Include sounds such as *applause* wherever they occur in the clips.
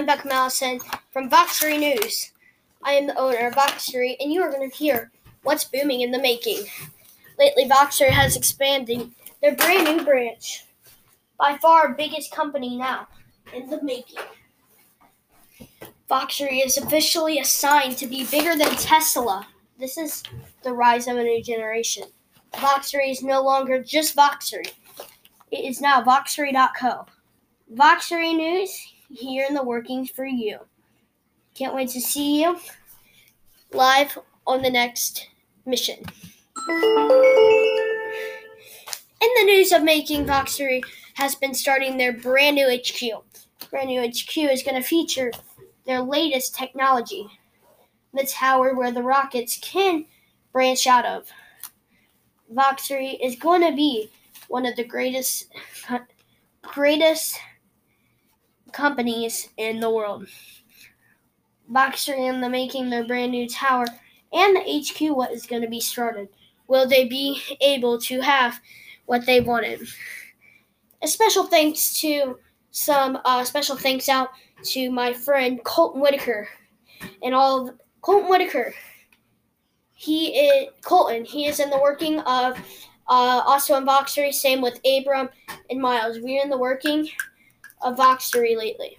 I'm Beckham Allison from Voxry News. I am the owner of Voxry, and you are going to hear what's booming in the making. Lately, Voxry has expanded their brand new branch, by far biggest company now in the making. Voxry is officially assigned to be bigger than Tesla. This is the rise of a new generation. Voxry is no longer just Voxry. It is now Voxry.co. Voxry News, here in the workings for you. Can't wait to see you live on the next mission. In the news of making, Voxry has been starting their brand new HQ. Brand new HQ is going to feature their latest technology, the tower where the rockets can branch out of. Voxry is going to be one of the greatest *laughs* greatest companies in the world. Voxry in the making their brand new tower and the HQ what is going to be started. Will they be able to have what they wanted? A special thanks to some uh, special thanks out to my friend Colton Whitaker and all of, Colton Whitaker. He is Colton. He is in the working of uh, also in Voxry. Same with Abram and Miles. We're in the working of Voxry lately.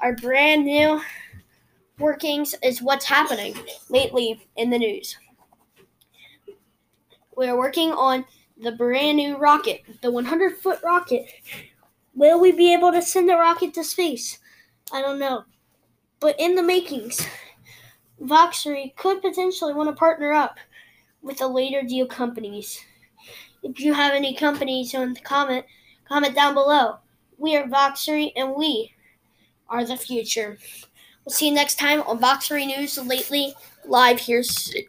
Our brand new workings is what's happening lately in the news. We're working on the brand new rocket, the 100 foot rocket. Will we be able to send the rocket to space? I don't know. But in the makings, Voxry could potentially want to partner up with the later deal companies. If you have any companies on the comment, comment down below. We are Voxry and we are the future. We'll see you next time on Voxry News lately live here soon.